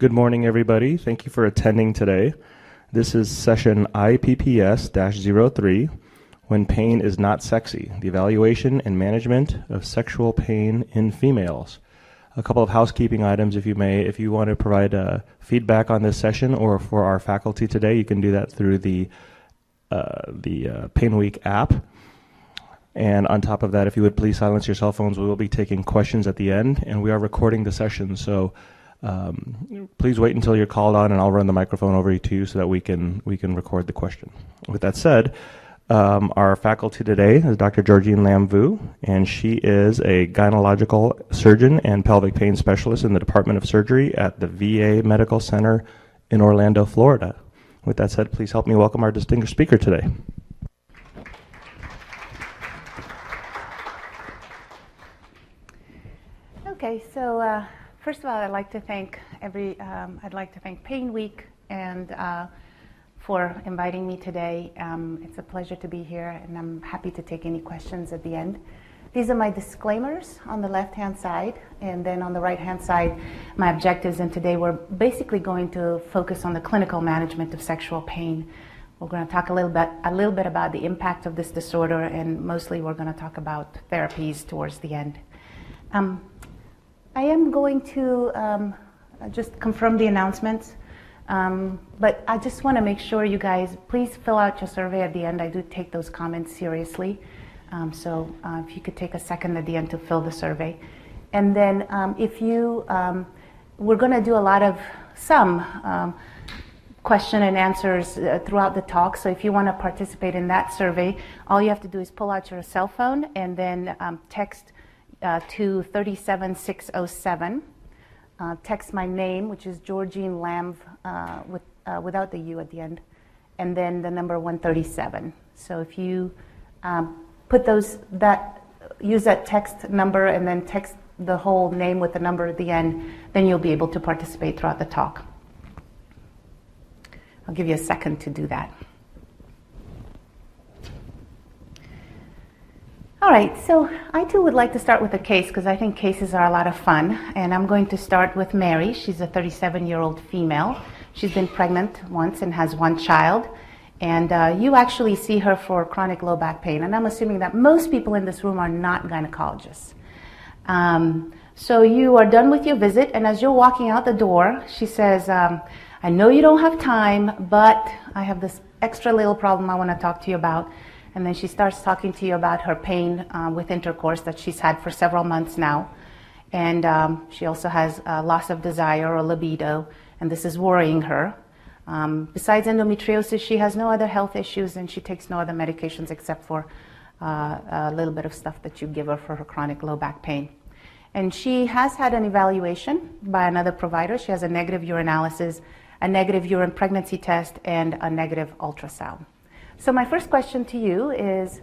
Good morning, everybody. Thank you for attending today. This is session IPPS 03 When Pain is Not Sexy The Evaluation and Management of Sexual Pain in Females. A couple of housekeeping items, if you may. If you want to provide uh, feedback on this session or for our faculty today, you can do that through the, uh, the uh, Pain Week app. And on top of that, if you would please silence your cell phones, we will be taking questions at the end, and we are recording the session. So um, please wait until you're called on, and I'll run the microphone over to you so that we can we can record the question. With that said, um, our faculty today is Dr. Georgine Lamvu, and she is a gynecological surgeon and pelvic pain specialist in the Department of Surgery at the VA Medical Center in Orlando, Florida. With that said, please help me welcome our distinguished speaker today. Okay, so uh, First of all, I'd like to thank every. Um, I'd like to thank Pain Week and uh, for inviting me today. Um, it's a pleasure to be here, and I'm happy to take any questions at the end. These are my disclaimers on the left-hand side, and then on the right-hand side, my objectives. And today, we're basically going to focus on the clinical management of sexual pain. We're going to talk a little bit, a little bit about the impact of this disorder, and mostly we're going to talk about therapies towards the end. Um, I am going to um, just confirm the announcements, um, but I just want to make sure you guys please fill out your survey at the end. I do take those comments seriously, um, so uh, if you could take a second at the end to fill the survey, and then um, if you, um, we're going to do a lot of some um, question and answers uh, throughout the talk. So if you want to participate in that survey, all you have to do is pull out your cell phone and then text uh, to 37607. Uh, text my name, which is Georgine Lamb, uh, with, uh, without the U at the end, and then the number 137. So if you um, put those that use that text number and then text the whole name with the number at the end, then you'll be able to participate throughout the talk. I'll give you a second to do that. All right, so I too would like to start with a case because I think cases are a lot of fun. And I'm going to start with Mary. She's a 37 year old female. She's been pregnant once and has one child. And uh, you actually see her for chronic low back pain. And I'm assuming that most people in this room are not gynecologists. Um, so you are done with your visit, and as you're walking out the door, she says, um, I know you don't have time, but I have this extra little problem I want to talk to you about. And then she starts talking to you about her pain uh, with intercourse that she's had for several months now. And um, she also has a loss of desire or libido, and this is worrying her. Um, besides endometriosis, she has no other health issues, and she takes no other medications except for uh, a little bit of stuff that you give her for her chronic low back pain. And she has had an evaluation by another provider. She has a negative urinalysis, a negative urine pregnancy test, and a negative ultrasound. So my first question to you is,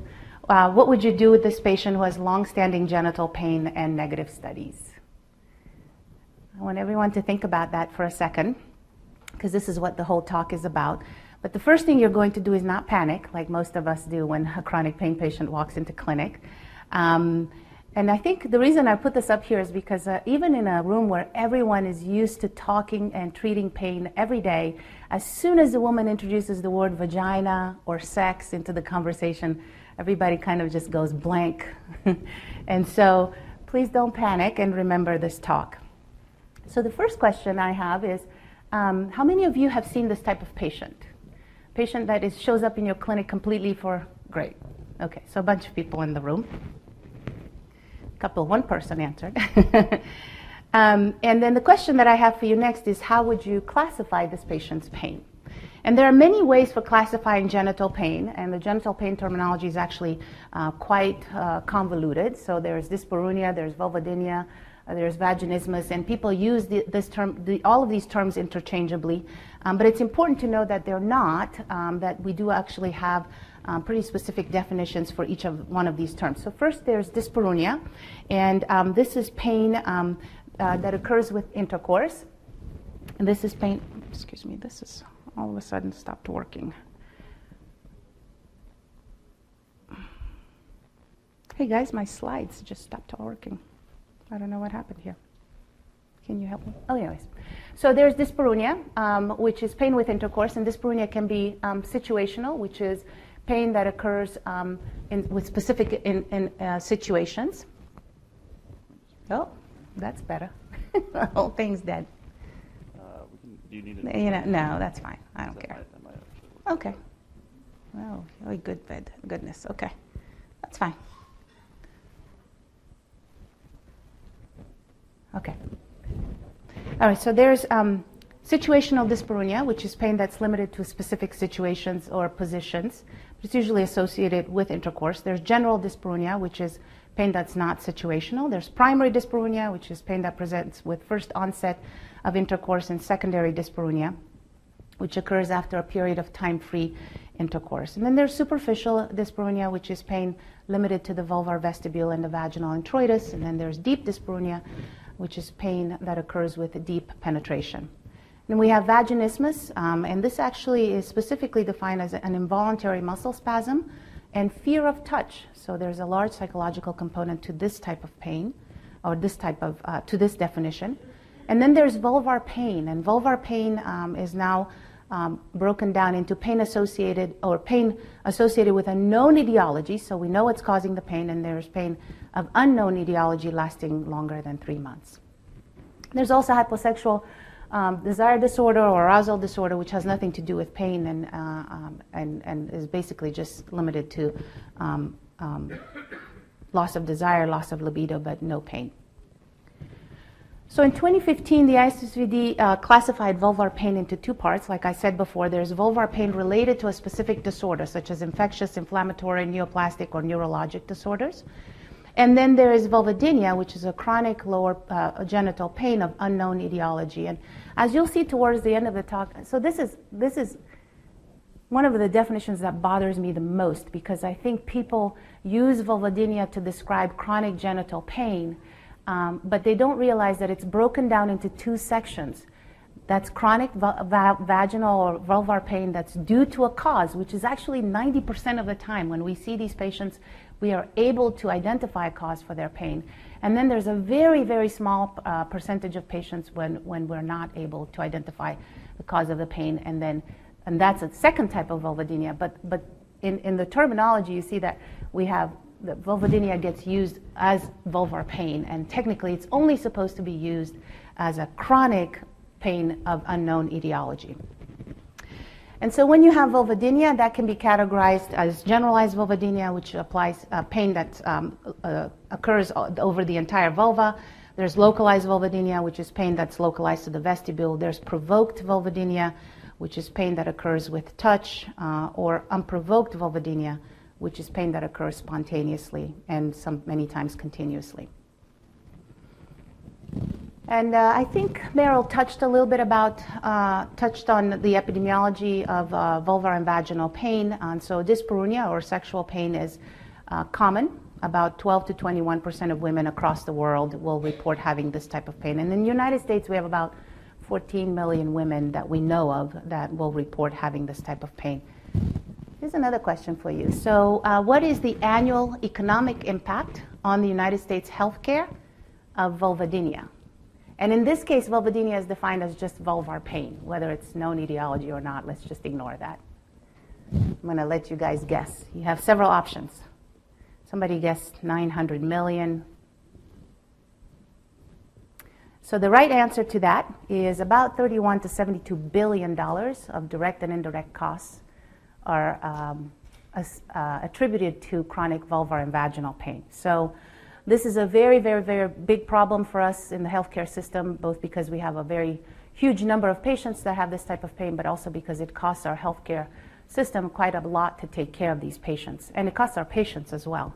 uh, what would you do with this patient who has long-standing genital pain and negative studies? I want everyone to think about that for a second, because this is what the whole talk is about. But the first thing you're going to do is not panic, like most of us do when a chronic pain patient walks into clinic. Um, and I think the reason I put this up here is because uh, even in a room where everyone is used to talking and treating pain every day, as soon as a woman introduces the word vagina or sex into the conversation, everybody kind of just goes blank. and so please don't panic and remember this talk. So the first question I have is um, how many of you have seen this type of patient? Patient that is, shows up in your clinic completely for, great. Okay, so a bunch of people in the room couple, one person answered. um, and then the question that I have for you next is how would you classify this patient's pain? And there are many ways for classifying genital pain, and the genital pain terminology is actually uh, quite uh, convoluted. So there's dyspareunia, there's vulvodynia, uh, there's vaginismus, and people use the, this term, the, all of these terms interchangeably. Um, but it's important to know that they're not, um, that we do actually have um, pretty specific definitions for each of one of these terms. So first there's dyspareunia, and um, this is pain um, uh, that occurs with intercourse. And this is pain, excuse me, this is all of a sudden stopped working. Hey guys, my slides just stopped working. I don't know what happened here. Can you help me? Oh, anyways. So there's dyspareunia, um, which is pain with intercourse, and dyspareunia can be um, situational, which is pain that occurs um, in, with specific in, in uh, situations. Oh, that's better. the whole thing's dead. Uh, can, do you need it? You know, no, that's fine. I don't care. Okay. Well, oh, good, good, goodness. Okay, that's fine. Okay. All right, so there's um, situational dyspareunia, which is pain that's limited to specific situations or positions. It's usually associated with intercourse. There's general dyspareunia, which is pain that's not situational. There's primary dyspareunia, which is pain that presents with first onset of intercourse, and secondary dyspareunia, which occurs after a period of time free intercourse. And then there's superficial dyspareunia, which is pain limited to the vulvar vestibule and the vaginal introitus. And then there's deep dyspareunia, which is pain that occurs with deep penetration. Then we have vaginismus, um, and this actually is specifically defined as an involuntary muscle spasm and fear of touch. So there's a large psychological component to this type of pain, or this type of, uh, to this definition. And then there's vulvar pain, and vulvar pain um, is now um, broken down into pain associated or pain associated with a known etiology, so we know what's causing the pain, and there's pain of unknown etiology lasting longer than three months. There's also hyposexual um, desire disorder or arousal disorder, which has nothing to do with pain and, uh, um, and, and is basically just limited to um, um, loss of desire, loss of libido, but no pain. So in 2015, the ISSVD uh, classified vulvar pain into two parts. Like I said before, there's vulvar pain related to a specific disorder, such as infectious, inflammatory, neoplastic, or neurologic disorders. And then there is vulvodynia, which is a chronic lower uh, genital pain of unknown etiology. And as you'll see towards the end of the talk, so this is, this is one of the definitions that bothers me the most because I think people use vulvodynia to describe chronic genital pain um, but they don't realize that it's broken down into two sections. That's chronic va- va- vaginal or vulvar pain that's due to a cause, which is actually 90% of the time when we see these patients, we are able to identify a cause for their pain. And then there's a very, very small uh, percentage of patients when, when we're not able to identify the cause of the pain. And then, and that's a second type of vulvodynia. But, but in, in the terminology, you see that we have the vulvodynia gets used as vulvar pain, and technically it's only supposed to be used as a chronic pain of unknown etiology. And so when you have vulvodynia, that can be categorized as generalized vulvodynia, which applies uh, pain that um, uh, occurs over the entire vulva. There's localized vulvodynia, which is pain that's localized to the vestibule. There's provoked vulvodynia, which is pain that occurs with touch, uh, or unprovoked vulvodynia, which is pain that occurs spontaneously and some, many times continuously. And uh, I think Meryl touched a little bit about, uh, touched on the epidemiology of uh, vulvar and vaginal pain. And so dyspareunia or sexual pain is uh, common. About 12 to 21 percent of women across the world will report having this type of pain. And in the United States, we have about 14 million women that we know of that will report having this type of pain. Here's another question for you. So, uh, what is the annual economic impact on the United States healthcare of vulvodynia? And in this case, vulvodynia is defined as just vulvar pain, whether it's known etiology or not. Let's just ignore that. I'm going to let you guys guess. You have several options. Somebody guessed 900 million. So the right answer to that is about 31 to 72 billion dollars of direct and indirect costs are um, as, uh, attributed to chronic vulvar and vaginal pain. So this is a very, very, very big problem for us in the healthcare system, both because we have a very huge number of patients that have this type of pain, but also because it costs our healthcare system quite a lot to take care of these patients, and it costs our patients as well.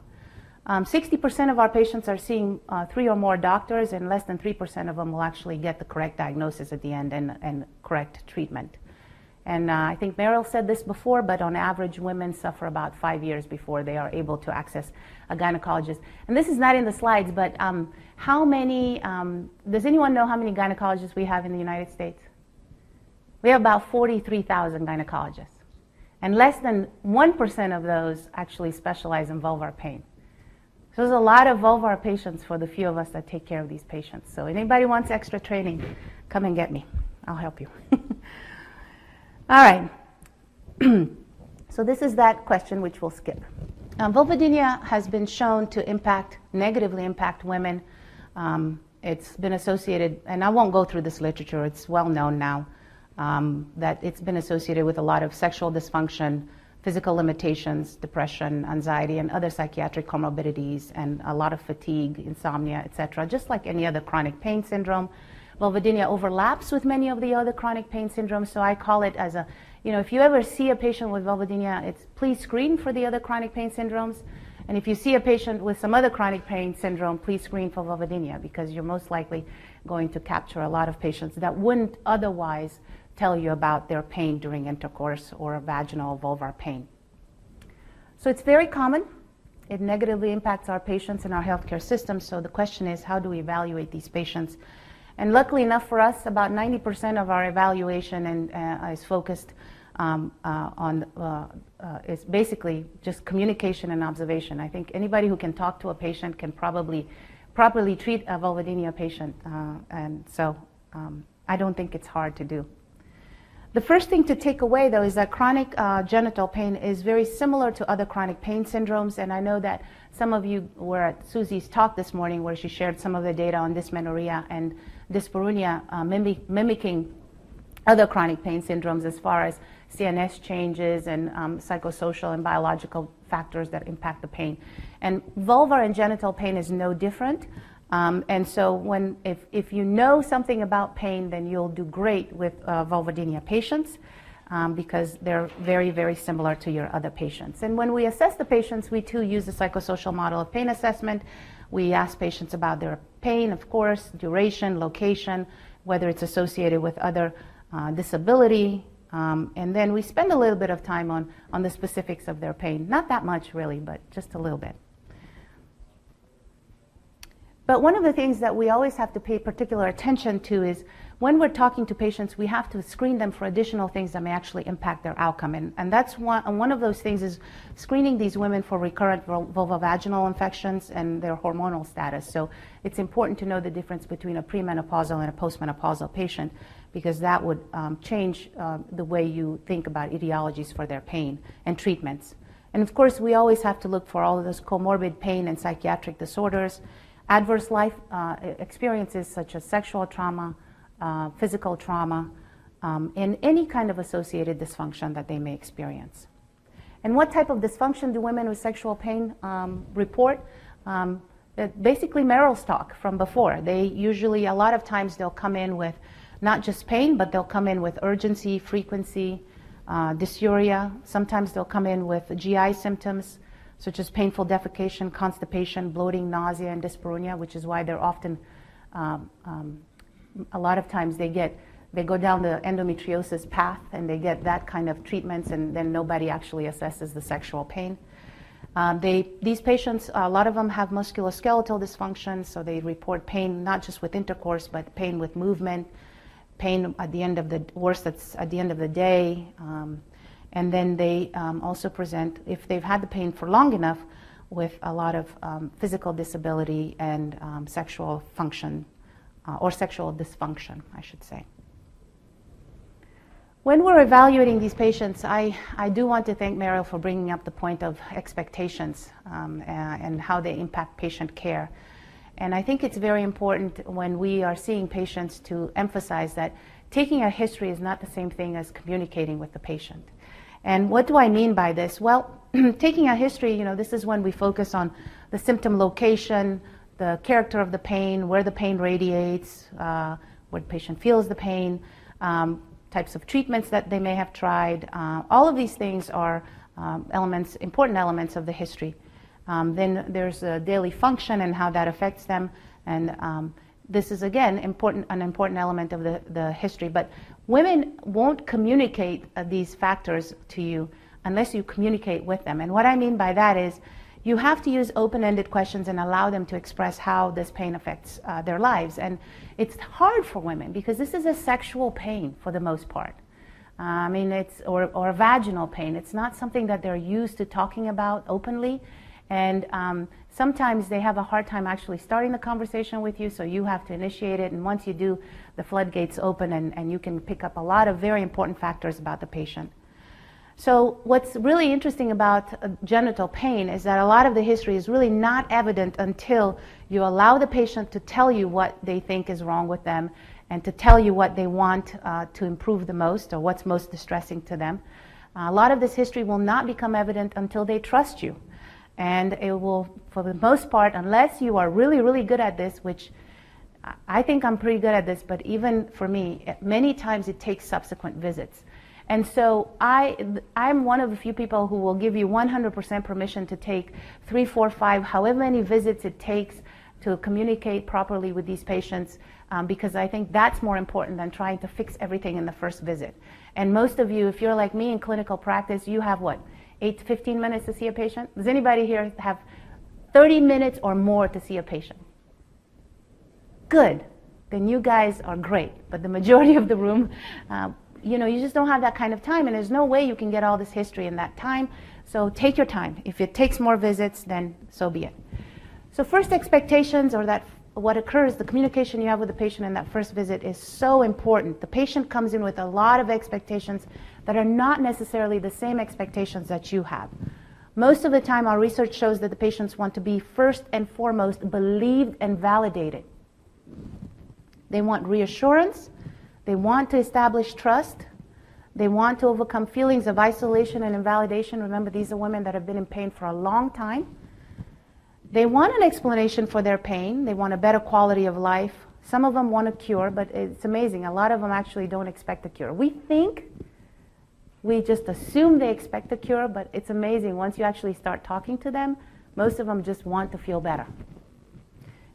Um, 60% of our patients are seeing uh, three or more doctors, and less than 3% of them will actually get the correct diagnosis at the end and, and correct treatment. And uh, I think Meryl said this before, but on average, women suffer about five years before they are able to access a gynecologist. And this is not in the slides, but um, how many, um, does anyone know how many gynecologists we have in the United States? We have about 43,000 gynecologists. And less than 1% of those actually specialize in vulvar pain. So there's a lot of vulvar patients for the few of us that take care of these patients. So anybody wants extra training, come and get me. I'll help you. All right. so this is that question which we'll skip. Um, vulvodynia has been shown to impact, negatively impact women. Um, it's been associated, and I won't go through this literature, it's well known now, um, that it's been associated with a lot of sexual dysfunction, physical limitations, depression, anxiety, and other psychiatric comorbidities, and a lot of fatigue, insomnia, etc., just like any other chronic pain syndrome. Vulvodynia overlaps with many of the other chronic pain syndromes, so I call it as a, you know, if you ever see a patient with vulvodynia, it's please screen for the other chronic pain syndromes. And if you see a patient with some other chronic pain syndrome, please screen for vulvodynia because you're most likely going to capture a lot of patients that wouldn't otherwise tell you about their pain during intercourse or vaginal vulvar pain. So it's very common. It negatively impacts our patients and our healthcare system. So the question is, how do we evaluate these patients? And luckily enough for us, about 90% of our evaluation and, uh, is focused um, uh, on uh, uh, is basically just communication and observation. I think anybody who can talk to a patient can probably properly treat a vulvodynia patient, uh, and so um, I don't think it's hard to do. The first thing to take away, though, is that chronic uh, genital pain is very similar to other chronic pain syndromes, and I know that some of you were at Susie's talk this morning where she shared some of the data on dysmenorrhea and dyspareunia uh, mimic, mimicking other chronic pain syndromes as far as CNS changes and um, psychosocial and biological factors that impact the pain. And vulvar and genital pain is no different. Um, and so, when, if, if you know something about pain, then you'll do great with uh, vulvodynia patients um, because they're very, very similar to your other patients. And when we assess the patients, we too use the psychosocial model of pain assessment. We ask patients about their pain, of course, duration, location, whether it's associated with other uh, disability, um, and then we spend a little bit of time on, on the specifics of their pain. Not that much, really, but just a little bit. But one of the things that we always have to pay particular attention to is when we're talking to patients, we have to screen them for additional things that may actually impact their outcome. And, and that's one, one of those things is screening these women for recurrent vulvovaginal infections and their hormonal status. So it's important to know the difference between a premenopausal and a postmenopausal patient because that would um, change uh, the way you think about etiologies for their pain and treatments. And of course, we always have to look for all of those comorbid pain and psychiatric disorders adverse life uh, experiences such as sexual trauma, uh, physical trauma, um, and any kind of associated dysfunction that they may experience. And what type of dysfunction do women with sexual pain um, report? Um, basically, Meryl's talk from before. They usually, a lot of times, they'll come in with not just pain, but they'll come in with urgency, frequency, uh, dysuria. Sometimes they'll come in with GI symptoms, such as painful defecation, constipation, bloating, nausea, and dyspareunia, which is why they're often, um, um, a lot of times they get, they go down the endometriosis path and they get that kind of treatments, and then nobody actually assesses the sexual pain. Um, they, these patients, a lot of them have musculoskeletal dysfunction, so they report pain not just with intercourse, but pain with movement, pain at the end of the worse that's at the end of the day, um, and then they um, also present, if they've had the pain for long enough, with a lot of um, physical disability and um, sexual function, uh, or sexual dysfunction, I should say. When we're evaluating these patients, I, I do want to thank Meryl for bringing up the point of expectations um, and how they impact patient care. And I think it's very important when we are seeing patients to emphasize that taking a history is not the same thing as communicating with the patient. And what do I mean by this? Well, taking a history, you know, this is when we focus on the symptom location, the character of the pain, where the pain radiates, uh, where the patient feels the pain, um, types of treatments that they may have tried. Uh, all of these things are um, elements, important elements of the history. Um, then there's a daily function and how that affects them, and um, this is again important, an important element of the, the history. But women won't communicate uh, these factors to you unless you communicate with them. And what I mean by that is you have to use open ended questions and allow them to express how this pain affects uh, their lives. And it's hard for women because this is a sexual pain for the most part. Uh, I mean, it's, or, or vaginal pain. It's not something that they're used to talking about openly. And um, sometimes they have a hard time actually starting the conversation with you, so you have to initiate it. And once you do, the floodgates open and, and you can pick up a lot of very important factors about the patient. So, what's really interesting about uh, genital pain is that a lot of the history is really not evident until you allow the patient to tell you what they think is wrong with them and to tell you what they want uh, to improve the most or what's most distressing to them. Uh, a lot of this history will not become evident until they trust you. And it will, for the most part, unless you are really, really good at this, which I think I'm pretty good at this, but even for me, many times it takes subsequent visits. And so I, I'm one of the few people who will give you 100% permission to take three, four, five, however many visits it takes to communicate properly with these patients um, because I think that's more important than trying to fix everything in the first visit. And most of you, if you're like me in clinical practice, you have what, 8 to 15 minutes to see a patient? Does anybody here have 30 minutes or more to see a patient? Good. Then you guys are great. But the majority of the room, uh, you know, you just don't have that kind of time, and there's no way you can get all this history in that time. So take your time. If it takes more visits, then so be it. So first expectations, or that what occurs, the communication you have with the patient in that first visit is so important. The patient comes in with a lot of expectations that are not necessarily the same expectations that you have. Most of the time, our research shows that the patients want to be first and foremost believed and validated. They want reassurance they want to establish trust. They want to overcome feelings of isolation and invalidation. Remember, these are women that have been in pain for a long time. They want an explanation for their pain. They want a better quality of life. Some of them want a cure, but it's amazing. A lot of them actually don't expect a cure. We think, we just assume they expect a cure, but it's amazing. Once you actually start talking to them, most of them just want to feel better.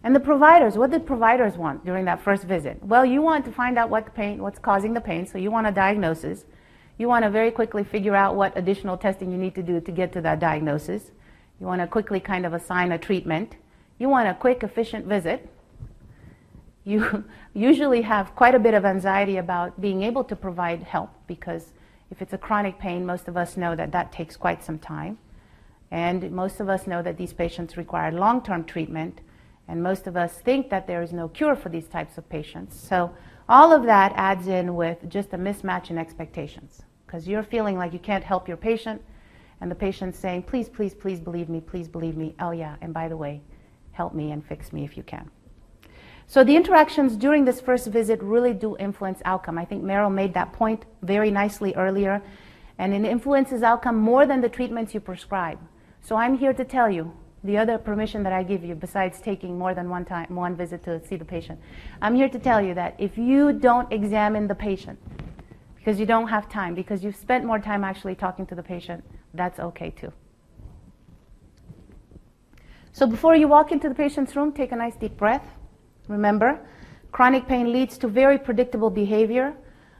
And the providers, what did providers want during that first visit? Well, you want to find out what pain, what's causing the pain, so you want a diagnosis. You want to very quickly figure out what additional testing you need to do to get to that diagnosis. You want to quickly kind of assign a treatment. You want a quick, efficient visit. You usually have quite a bit of anxiety about being able to provide help because if it's a chronic pain, most of us know that that takes quite some time. And most of us know that these patients require long term treatment and most of us think that there is no cure for these types of patients. So all of that adds in with just a mismatch in expectations because you're feeling like you can't help your patient and the patient's saying, please, please, please believe me, please believe me. Oh, yeah, and by the way, help me and fix me if you can. So the interactions during this first visit really do influence outcome. I think Meryl made that point very nicely earlier. And it influences outcome more than the treatments you prescribe. So I'm here to tell you the other permission that I give you, besides taking more than one time, one visit to see the patient, I'm here to tell you that if you don't examine the patient, because you don't have time, because you've spent more time actually talking to the patient, that's okay too. So before you walk into the patient's room, take a nice deep breath. Remember, chronic pain leads to very predictable behavior.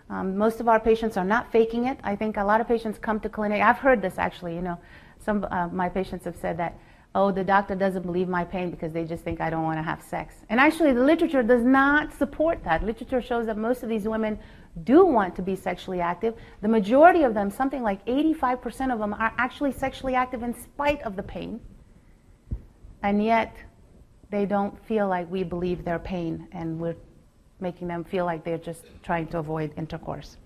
Um, most of our patients are not faking it. I think a lot of patients come to clinic. I've heard this actually. You know, some uh, my patients have said that oh, the doctor doesn't believe my pain because they just think I don't want to have sex. And actually, the literature does not support that. Literature shows that most of these women do want to be sexually active. The majority of them, something like 85% of them, are actually sexually active in spite of the pain. And yet, they don't feel like we believe their pain, and we're making them feel like they're just trying to avoid intercourse.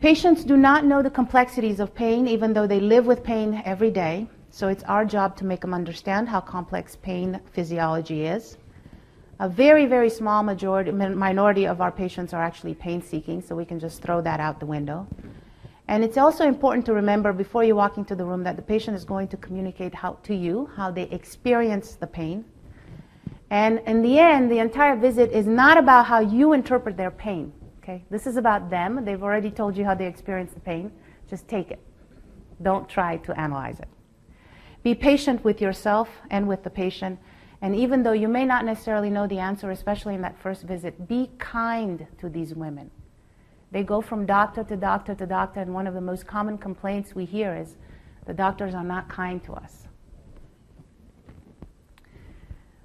Patients do not know the complexities of pain, even though they live with pain every day. So it's our job to make them understand how complex pain physiology is. A very, very small majority, minority of our patients are actually pain seeking, so we can just throw that out the window. And it's also important to remember before you walk into the room that the patient is going to communicate how, to you how they experience the pain. And in the end, the entire visit is not about how you interpret their pain. Okay? This is about them. They've already told you how they experience the pain. Just take it. Don't try to analyze it. Be patient with yourself and with the patient. And even though you may not necessarily know the answer, especially in that first visit, be kind to these women. They go from doctor to doctor to doctor, and one of the most common complaints we hear is the doctors are not kind to us.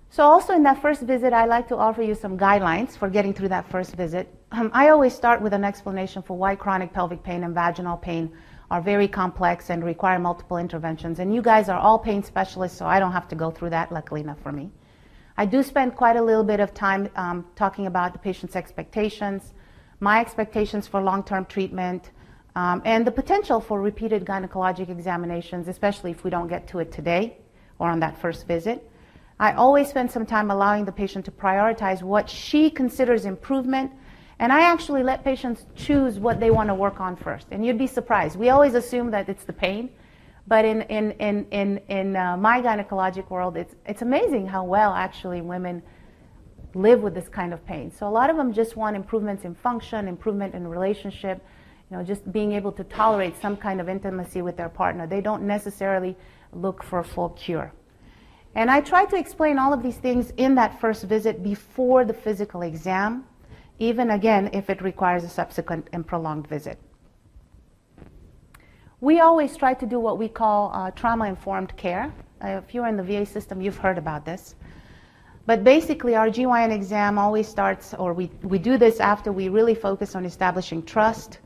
So, also in that first visit, I like to offer you some guidelines for getting through that first visit. Um, I always start with an explanation for why chronic pelvic pain and vaginal pain are very complex and require multiple interventions. And you guys are all pain specialists, so I don't have to go through that, luckily enough for me. I do spend quite a little bit of time um, talking about the patient's expectations, my expectations for long term treatment, um, and the potential for repeated gynecologic examinations, especially if we don't get to it today or on that first visit. I always spend some time allowing the patient to prioritize what she considers improvement and I actually let patients choose what they want to work on first. And you'd be surprised. We always assume that it's the pain. But in, in, in, in, in uh, my gynecologic world, it's, it's amazing how well actually women live with this kind of pain. So a lot of them just want improvements in function, improvement in relationship, you know, just being able to tolerate some kind of intimacy with their partner. They don't necessarily look for a full cure. And I try to explain all of these things in that first visit before the physical exam even again if it requires a subsequent and prolonged visit. We always try to do what we call uh, trauma informed care. Uh, if you're in the VA system, you've heard about this. But basically, our GYN exam always starts, or we, we do this after we really focus on establishing trust.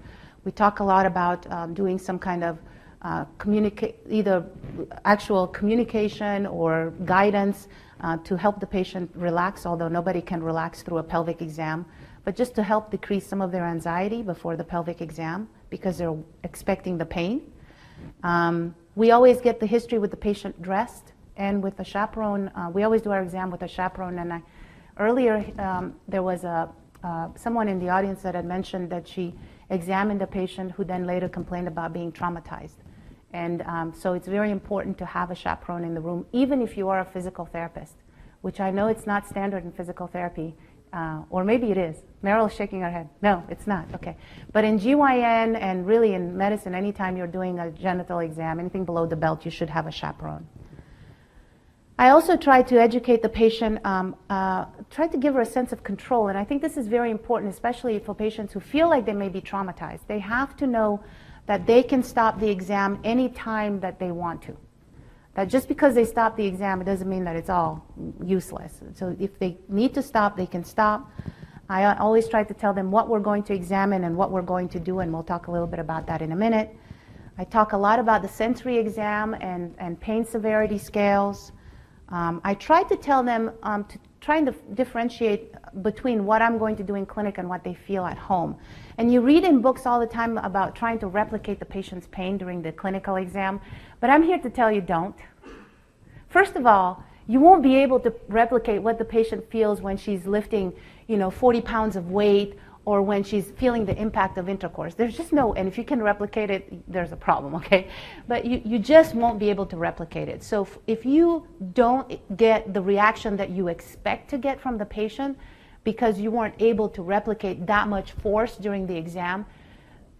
We talk a lot about um, doing some kind of uh, communicate, either actual communication or guidance uh, to help the patient relax, although nobody can relax through a pelvic exam but just to help decrease some of their anxiety before the pelvic exam because they're expecting the pain. Um, we always get the history with the patient dressed and with the chaperone. Uh, we always do our exam with a chaperone. And I, earlier, um, there was a, uh, someone in the audience that had mentioned that she examined a patient who then later complained about being traumatized. And um, so it's very important to have a chaperone in the room, even if you are a physical therapist, which I know it's not standard in physical therapy. Uh, or maybe it is. Meryl's shaking her head. No, it's not. Okay. But in GYN and really in medicine, anytime you're doing a genital exam, anything below the belt, you should have a chaperone. I also try to educate the patient, um, uh, try to give her a sense of control. And I think this is very important, especially for patients who feel like they may be traumatized. They have to know that they can stop the exam any time that they want to. That just because they stop the exam, it doesn't mean that it's all useless. So if they need to stop, they can stop. I always try to tell them what we're going to examine and what we're going to do, and we'll talk a little bit about that in a minute. I talk a lot about the sensory exam and, and pain severity scales. Um, I try to tell them um, to trying to differentiate between what I'm going to do in clinic and what they feel at home. And you read in books all the time about trying to replicate the patient's pain during the clinical exam, but I'm here to tell you don't. First of all, you won't be able to replicate what the patient feels when she's lifting, you know, 40 pounds of weight or when she's feeling the impact of intercourse. There's just no, and if you can replicate it, there's a problem, okay? But you, you just won't be able to replicate it. So if, if you don't get the reaction that you expect to get from the patient, because you weren't able to replicate that much force during the exam,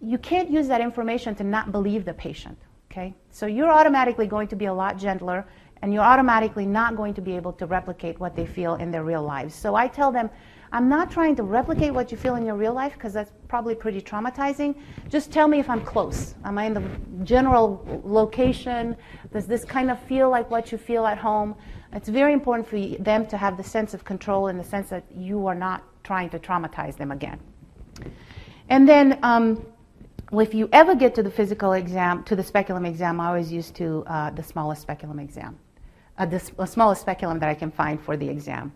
you can't use that information to not believe the patient. Okay? So you're automatically going to be a lot gentler and you're automatically not going to be able to replicate what they feel in their real lives. So I tell them, I'm not trying to replicate what you feel in your real life because that's probably pretty traumatizing. Just tell me if I'm close. Am I in the general location? Does this kind of feel like what you feel at home? It's very important for them to have the sense of control in the sense that you are not trying to traumatize them again. And then, um, if you ever get to the physical exam, to the speculum exam, I always use to uh, the smallest speculum exam, uh, the, the smallest speculum that I can find for the exam.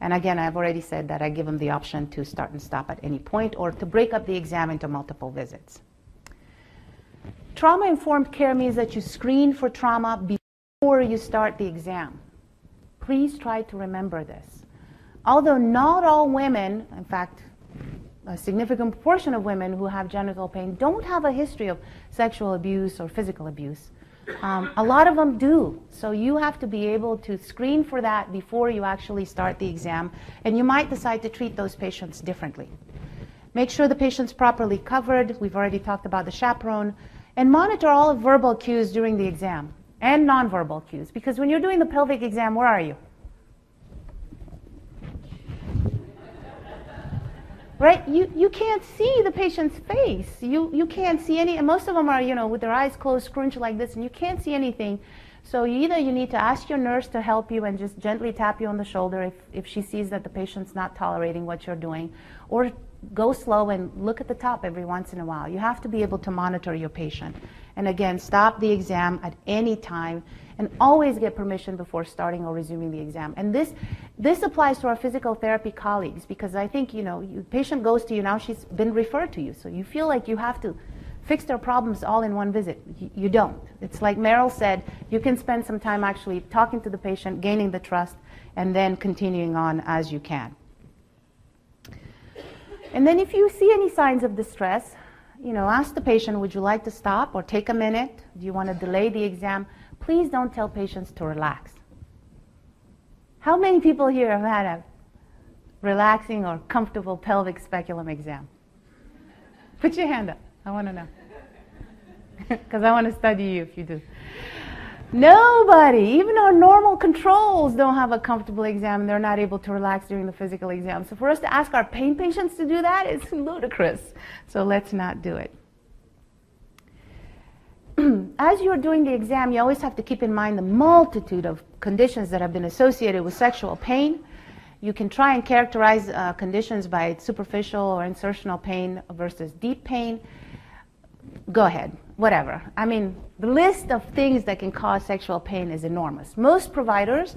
And again, I've already said that I give them the option to start and stop at any point or to break up the exam into multiple visits. Trauma informed care means that you screen for trauma before you start the exam. Please try to remember this. Although not all women, in fact, a significant proportion of women who have genital pain don't have a history of sexual abuse or physical abuse. Um, a lot of them do. So you have to be able to screen for that before you actually start the exam, and you might decide to treat those patients differently. Make sure the patient's properly covered. We've already talked about the chaperone. And monitor all verbal cues during the exam and nonverbal cues. Because when you're doing the pelvic exam, where are you? Right? You, you can't see the patient's face. You, you can't see any, and most of them are, you know, with their eyes closed, scrunched like this, and you can't see anything. So either you need to ask your nurse to help you and just gently tap you on the shoulder if, if she sees that the patient's not tolerating what you're doing, or go slow and look at the top every once in a while. You have to be able to monitor your patient. And again, stop the exam at any time and always get permission before starting or resuming the exam. And this, this applies to our physical therapy colleagues because I think, you know, you, patient goes to you, now she's been referred to you. So you feel like you have to fix their problems all in one visit. You, you don't. It's like Meryl said, you can spend some time actually talking to the patient, gaining the trust, and then continuing on as you can. And then if you see any signs of distress, you know, ask the patient, would you like to stop or take a minute? Do you want to delay the exam? Please don't tell patients to relax. How many people here have had a relaxing or comfortable pelvic speculum exam? Put your hand up. I want to know. Because I want to study you if you do. Nobody, even our normal controls, don't have a comfortable exam and they're not able to relax during the physical exam. So for us to ask our pain patients to do that is ludicrous. So let's not do it. As you're doing the exam, you always have to keep in mind the multitude of conditions that have been associated with sexual pain. You can try and characterize uh, conditions by superficial or insertional pain versus deep pain. Go ahead whatever. I mean, the list of things that can cause sexual pain is enormous. Most providers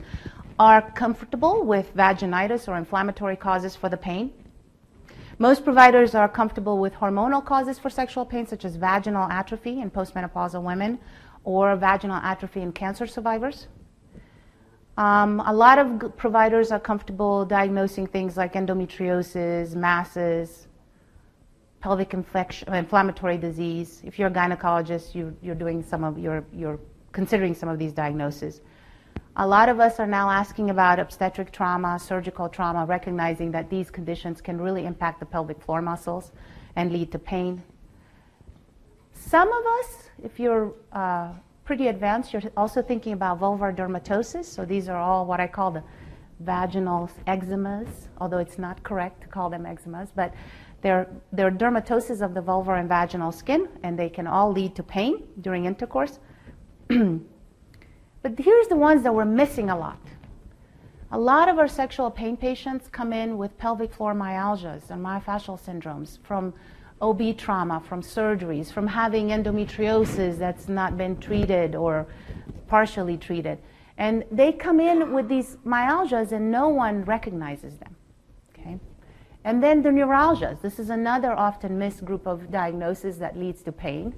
are comfortable with vaginitis or inflammatory causes for the pain. Most providers are comfortable with hormonal causes for sexual pain, such as vaginal atrophy in postmenopausal women or vaginal atrophy in cancer survivors. Um, a lot of providers are comfortable diagnosing things like endometriosis, masses, pelvic inflammatory disease. If you're a gynecologist, you, you're doing some of your, you're considering some of these diagnoses. A lot of us are now asking about obstetric trauma, surgical trauma, recognizing that these conditions can really impact the pelvic floor muscles and lead to pain. Some of us, if you're uh, pretty advanced, you're also thinking about vulvar dermatosis. So these are all what I call the vaginal eczemas, although it's not correct to call them eczemas, but they're, they're dermatosis of the vulvar and vaginal skin, and they can all lead to pain during intercourse. but here's the ones that we're missing a lot. A lot of our sexual pain patients come in with pelvic floor myalgias and myofascial syndromes from OB trauma, from surgeries, from having endometriosis that's not been treated or partially treated. And they come in with these myalgias and no one recognizes them. Okay? And then the neuralgias. This is another often missed group of diagnoses that leads to pain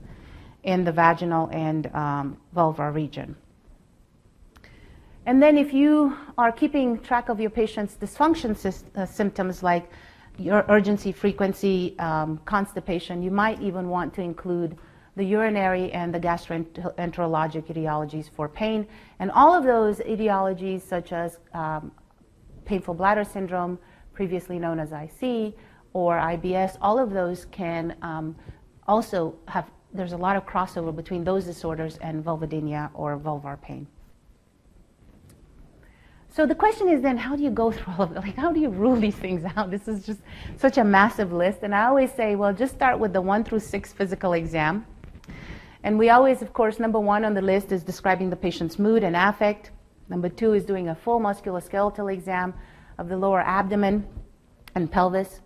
in the vaginal and um, vulvar region. And then if you are keeping track of your patient's dysfunction uh, symptoms like your urgency, frequency, um, constipation, you might even want to include the urinary and the gastroenterologic etiologies for pain. And all of those etiologies, such as um, painful bladder syndrome, previously known as IC, or IBS, all of those can um, also have, there's a lot of crossover between those disorders and vulvodynia or vulvar pain. So the question is then, how do you go through all of it? Like, how do you rule these things out? This is just such a massive list. And I always say, well, just start with the one through six physical exam. And we always, of course, number one on the list is describing the patient's mood and affect. Number two is doing a full musculoskeletal exam of the lower abdomen and pelvis.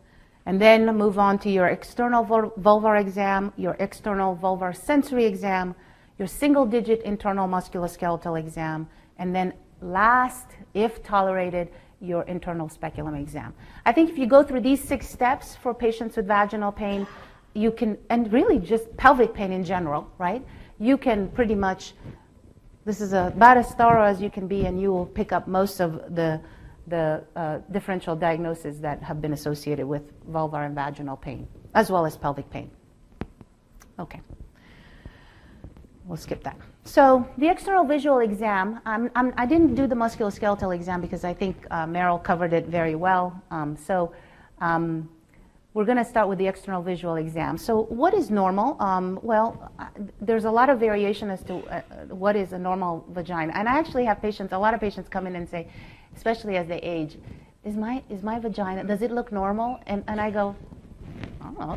And then move on to your external vulvar exam, your external vulvar sensory exam, your single digit internal musculoskeletal exam, and then last, if tolerated, your internal speculum exam. I think if you go through these six steps for patients with vaginal pain, you can, and really just pelvic pain in general, right? You can pretty much, this is about as thorough as you can be, and you will pick up most of the the uh, differential diagnoses that have been associated with vulvar and vaginal pain, as well as pelvic pain. Okay. We'll skip that. So the external visual exam, I'm, I did not do the musculoskeletal exam because I think uh, Meryl covered it very well. Um, so um, we're going to start with the external visual exam. So what is normal? Um, well, uh, there's a lot of variation as to uh, what is a normal vagina. And I actually have patients, a lot of patients come in and say, especially as they age, is my, is my vagina, does it look normal? And, and I go,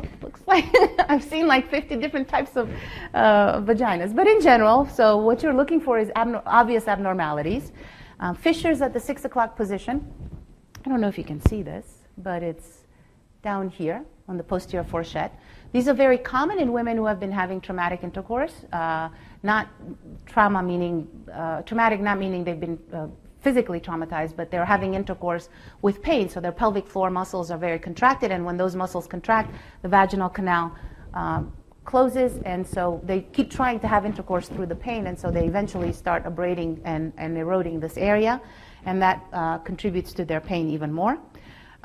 It looks like, I've seen like 50 different types of uh, vaginas. But in general, so what you're looking for is abno- obvious abnormalities. Um, fissures at the six o'clock position. I don't know if you can see this, but it's down here on the posterior fourchette. These are very common in women who have been having traumatic intercourse, uh, not trauma meaning, uh, traumatic not meaning they've been uh, physically traumatized, but they're having intercourse with pain. So their pelvic floor muscles are very contracted, and when those muscles contract, the vaginal canal um, closes, and so they keep trying to have intercourse through the pain, and so they eventually start abrading and, and eroding this area, and that uh, contributes to their pain even more.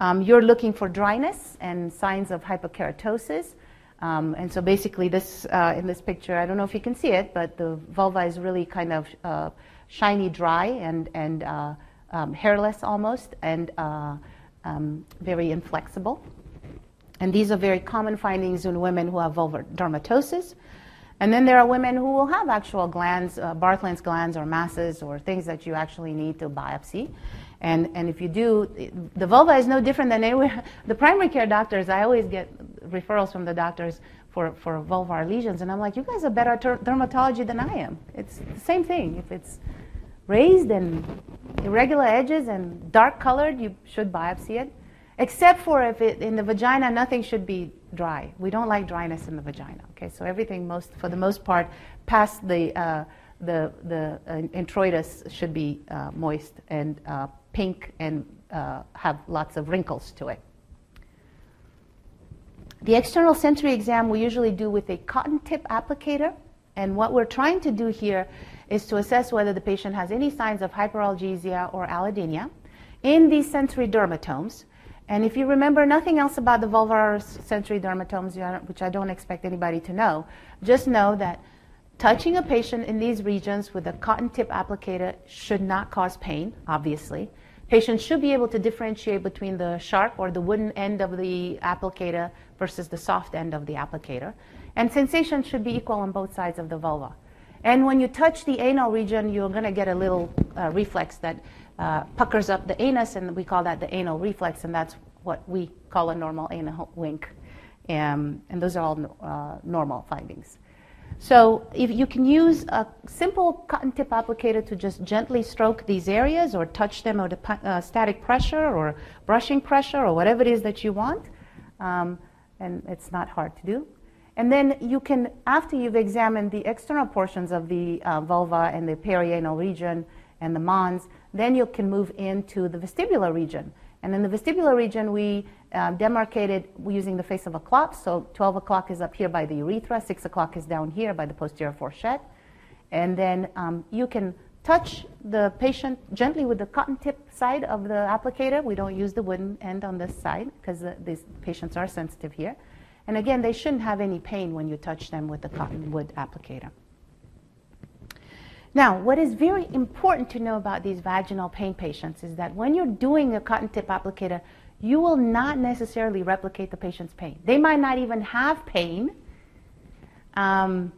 Um, you're looking for dryness and signs of hyperkeratosis. Um, and so basically, this uh, in this picture, I don't know if you can see it, but the vulva is really kind of uh, shiny, dry, and and uh, um, hairless almost, and uh, um, very inflexible. And these are very common findings in women who have vulvar dermatosis. And then there are women who will have actual glands, uh, Bartholin's glands or masses or things that you actually need to biopsy. And, and if you do, the vulva is no different than anywhere. The primary care doctors, I always get referrals from the doctors for, for vulvar lesions. And I'm like, you guys are better at dermatology than I am. It's the same thing. If it's raised and irregular edges and dark colored, you should biopsy it. Except for if it, in the vagina, nothing should be dry. We don't like dryness in the vagina. Okay, so everything most, for the most part, past the uh, the the uh, introitus should be uh, moist and uh, pink and uh, have lots of wrinkles to it. The external sensory exam we usually do with a cotton tip applicator, and what we're trying to do here is to assess whether the patient has any signs of hyperalgesia or allodynia in these sensory dermatomes. And if you remember nothing else about the vulvar sensory dermatomes, which I don't expect anybody to know, just know that touching a patient in these regions with a cotton tip applicator should not cause pain, obviously. Patients should be able to differentiate between the sharp or the wooden end of the applicator versus the soft end of the applicator. And sensation should be equal on both sides of the vulva. And when you touch the anal region, you're going to get a little uh, reflex that uh, puckers up the anus, and we call that the anal reflex, and that's what we call a normal anal wink. Um, and those are all uh, normal findings. So if you can use a simple cotton tip applicator to just gently stroke these areas or touch them with a uh, static pressure or brushing pressure or whatever it is that you want, um, and it's not hard to do. And then you can, after you've examined the external portions of the uh, vulva and the perianal region and the mons, then you can move into the vestibular region. And in the vestibular region, we uh, demarcated using the face of a clock. So 12 o'clock is up here by the urethra, 6 o'clock is down here by the posterior fourchette. And then um, you can touch the patient gently with the cotton tip side of the applicator. We don't use the wooden end on this side because the, these patients are sensitive here. And again, they shouldn't have any pain when you touch them with the cotton wood applicator. Now, what is very important to know about these vaginal pain patients is that when you're doing a cotton tip applicator, you will not necessarily replicate the patient's pain. They might not even have pain um,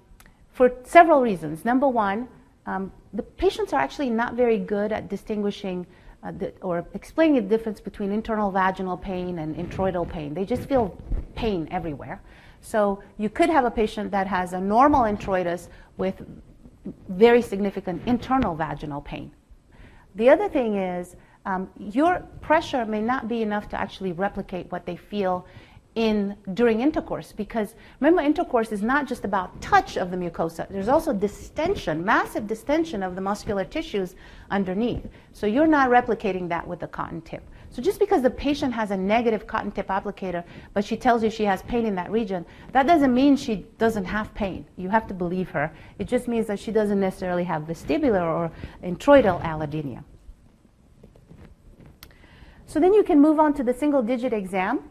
for several reasons. Number one, um, the patients are actually not very good at distinguishing uh, the, or explaining the difference between internal vaginal pain and introital pain. They just feel pain everywhere. So you could have a patient that has a normal introitus with very significant internal vaginal pain. The other thing is um, your pressure may not be enough to actually replicate what they feel in during intercourse because remember intercourse is not just about touch of the mucosa there's also distension massive distension of the muscular tissues underneath so you're not replicating that with the cotton tip so just because the patient has a negative cotton tip applicator, but she tells you she has pain in that region, that doesn't mean she doesn't have pain. You have to believe her. It just means that she doesn't necessarily have vestibular or introital allodynia. So then you can move on to the single digit exam.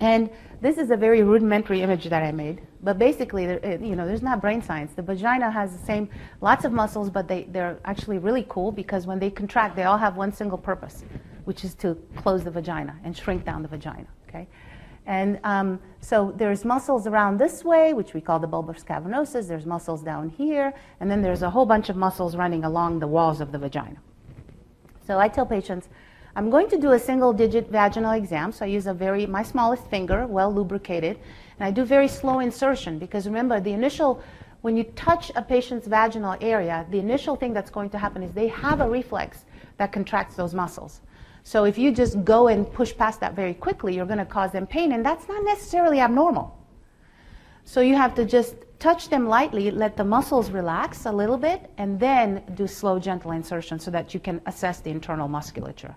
And this is a very rudimentary image that I made. But basically, you know, there's not brain science. The vagina has the same, lots of muscles, but they, they're actually really cool because when they contract, they all have one single purpose which is to close the vagina and shrink down the vagina. Okay? And um, so there's muscles around this way, which we call the bulbocavernosus. There's muscles down here, and then there's a whole bunch of muscles running along the walls of the vagina. So I tell patients, I'm going to do a single digit vaginal exam. So I use a very, my smallest finger, well lubricated, and I do very slow insertion because remember, the initial, when you touch a patient's vaginal area, the initial thing that's going to happen is they have a reflex that contracts those muscles. So if you just go and push past that very quickly, you're going to cause them pain, and that's not necessarily abnormal. So you have to just touch them lightly, let the muscles relax a little bit, and then do slow, gentle insertion so that you can assess the internal musculature.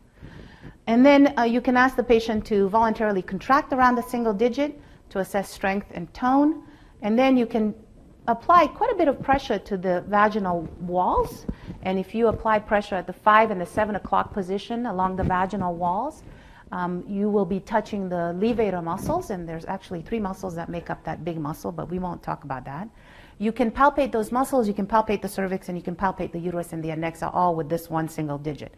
And then uh, you can ask the patient to voluntarily contract around the single digit to assess strength and tone. And then you can apply quite a bit of pressure to the vaginal walls. And if you apply pressure at the 5 and the 7 o'clock position along the vaginal walls, um, you will be touching the levator muscles, and there's actually three muscles that make up that big muscle, but we won't talk about that. You can palpate those muscles, you can palpate the cervix, and you can palpate the uterus and the adnexa all with this one single digit.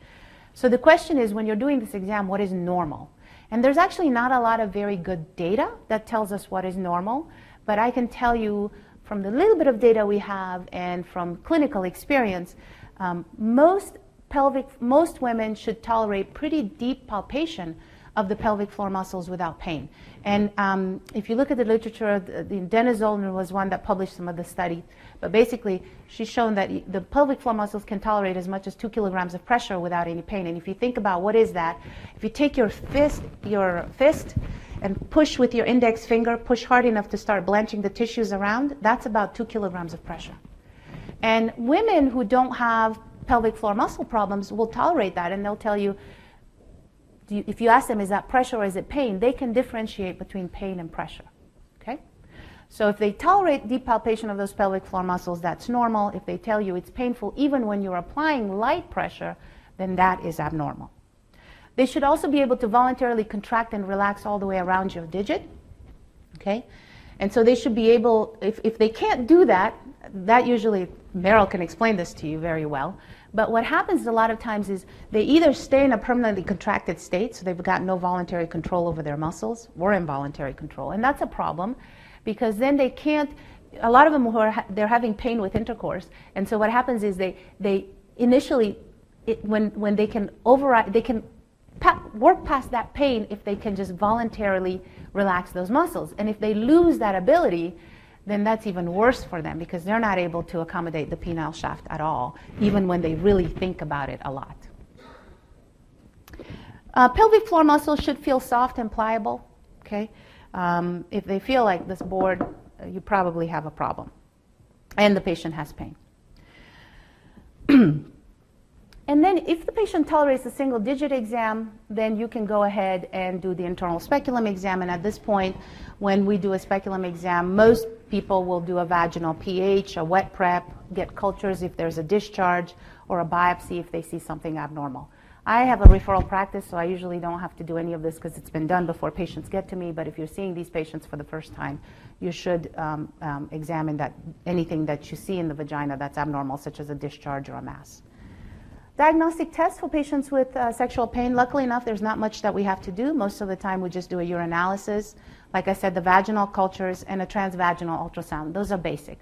So the question is when you're doing this exam, what is normal? And there's actually not a lot of very good data that tells us what is normal, but I can tell you from the little bit of data we have and from clinical experience, um, most pelvic, most women should tolerate pretty deep palpation of the pelvic floor muscles without pain. And um, if you look at the literature, the, the Denniz Zolnoun was one that published some of the study. But basically, she's shown that the pelvic floor muscles can tolerate as much as two kilograms of pressure without any pain. And if you think about what is that, if you take your fist, your fist, and push with your index finger, push hard enough to start blanching the tissues around, that's about two kilograms of pressure. And women who don't have pelvic floor muscle problems will tolerate that, and they'll tell you, you, if you ask them, is that pressure or is it pain, they can differentiate between pain and pressure. Okay? So if they tolerate deep palpation of those pelvic floor muscles, that's normal. If they tell you it's painful even when you're applying light pressure, then that is abnormal. They should also be able to voluntarily contract and relax all the way around your digit. Okay? And so they should be able, if, if they can't do that, that usually, Meryl can explain this to you very well. But what happens a lot of times is they either stay in a permanently contracted state, so they've got no voluntary control over their muscles, or involuntary control. And that's a problem because then they can't, a lot of them who are, they're having pain with intercourse. And so what happens is they, they initially, it, when, when they can override, they can work past that pain if they can just voluntarily relax those muscles. And if they lose that ability, then that's even worse for them because they're not able to accommodate the penile shaft at all, even when they really think about it a lot. Uh, pelvic floor muscles should feel soft and pliable. Okay, um, if they feel like this board, uh, you probably have a problem, and the patient has pain. And then if the patient tolerates a single digit exam, then you can go ahead and do the internal speculum exam. And at this point, when we do a speculum exam, most people will do a vaginal pH, a wet prep, get cultures if there's a discharge, or a biopsy if they see something abnormal. I have a referral practice, so I usually don't have to do any of this because it's been done before patients get to me. But if you're seeing these patients for the first time, you should um, um, examine that anything that you see in the vagina that's abnormal, such as a discharge or a mass. Diagnostic tests for patients with uh, sexual pain, luckily enough, there's not much that we have to do. Most of the time, we just do a urinalysis. Like I said, the vaginal cultures and a transvaginal ultrasound. Those are basic.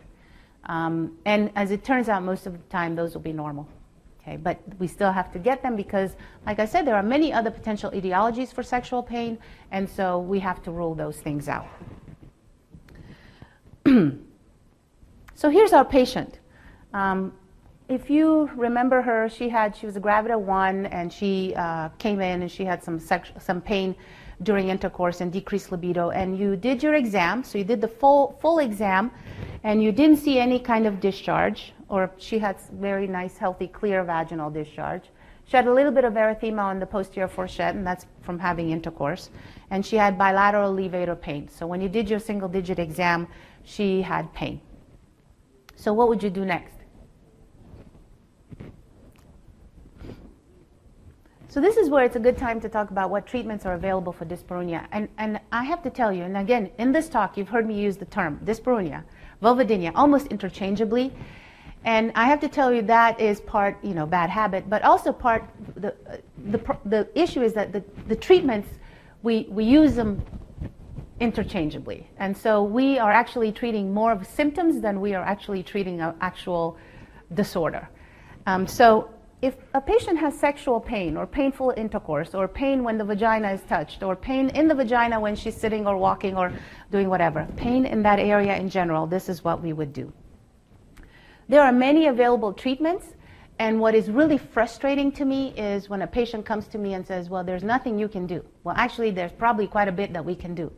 Um, and as it turns out, most of the time, those will be normal. Okay, but we still have to get them because, like I said, there are many other potential etiologies for sexual pain, and so we have to rule those things out. so here's our patient. Um, if you remember her, she had she was a gravida one, and she uh, came in and she had some some pain during intercourse and decreased libido. And you did your exam, so you did the full full exam, and you didn't see any kind of discharge, or she had very nice, healthy, clear vaginal discharge. She had a little bit of erythema on the posterior fourchette, and that's from having intercourse. And she had bilateral levator pain. So when you did your single digit exam, she had pain. So what would you do next? So this is where it's a good time to talk about what treatments are available for dyspareunia. And, and I have to tell you, and again, in this talk, you've heard me use the term dyspareunia, vulvodynia, almost interchangeably. And I have to tell you that is part, you know, bad habit, but also part, the, the, the issue is that the, the treatments, we, we use them interchangeably. And so we are actually treating more of symptoms than we are actually treating an actual disorder. Um, so if a patient has sexual pain or painful intercourse or pain when the vagina is touched or pain in the vagina when she's sitting or walking or doing whatever, pain in that area in general, this is what we would do. There are many available treatments, and what is really frustrating to me is when a patient comes to me and says, Well, there's nothing you can do. Well, actually, there's probably quite a bit that we can do.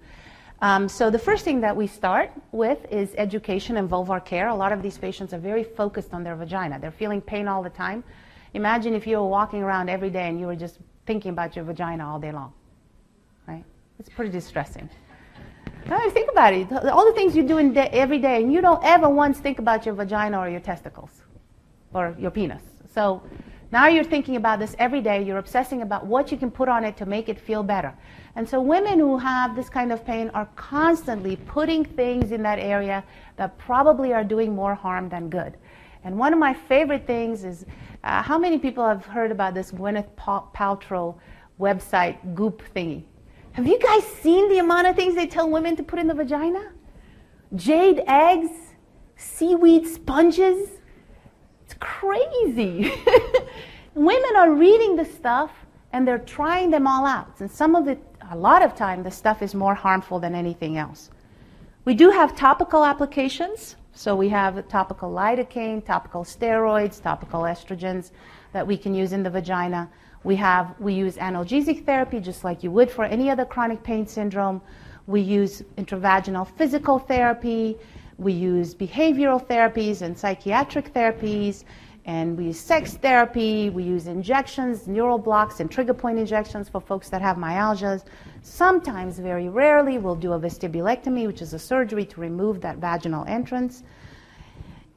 Um, so the first thing that we start with is education and vulvar care. A lot of these patients are very focused on their vagina. They're feeling pain all the time. Imagine if you were walking around every day and you were just thinking about your vagina all day long, right? It's pretty distressing. Now, think about it. All the things you do in every day, and you don't ever once think about your vagina or your testicles or your penis. So now you're thinking about this every day. You're obsessing about what you can put on it to make it feel better. And so women who have this kind of pain are constantly putting things in that area that probably are doing more harm than good. And one of my favorite things is uh, how many people have heard about this Gwyneth Paltrow website goop thingy? Have you guys seen the amount of things they tell women to put in the vagina? Jade eggs, seaweed sponges. It's crazy. women are reading the stuff and they're trying them all out. And some of it, a lot of time, the stuff is more harmful than anything else. We do have topical applications. So we have topical lidocaine, topical steroids, topical estrogens that we can use in the vagina. We have we use analgesic therapy just like you would for any other chronic pain syndrome. We use intravaginal physical therapy. We use behavioral therapies and psychiatric therapies. And we use sex therapy, we use injections, neural blocks, and trigger point injections for folks that have myalgias. Sometimes, very rarely, we'll do a vestibulectomy, which is a surgery to remove that vaginal entrance.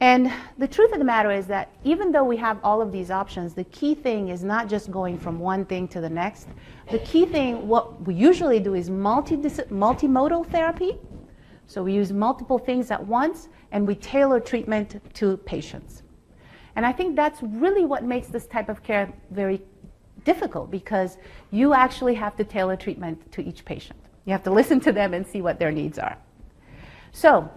And the truth of the matter is that even though we have all of these options, the key thing is not just going from one thing to the next. The key thing, what we usually do is multi- multimodal therapy. So we use multiple things at once and we tailor treatment to patients. And I think that's really what makes this type of care very difficult because you actually have to tailor treatment to each patient. You have to listen to them and see what their needs are. So,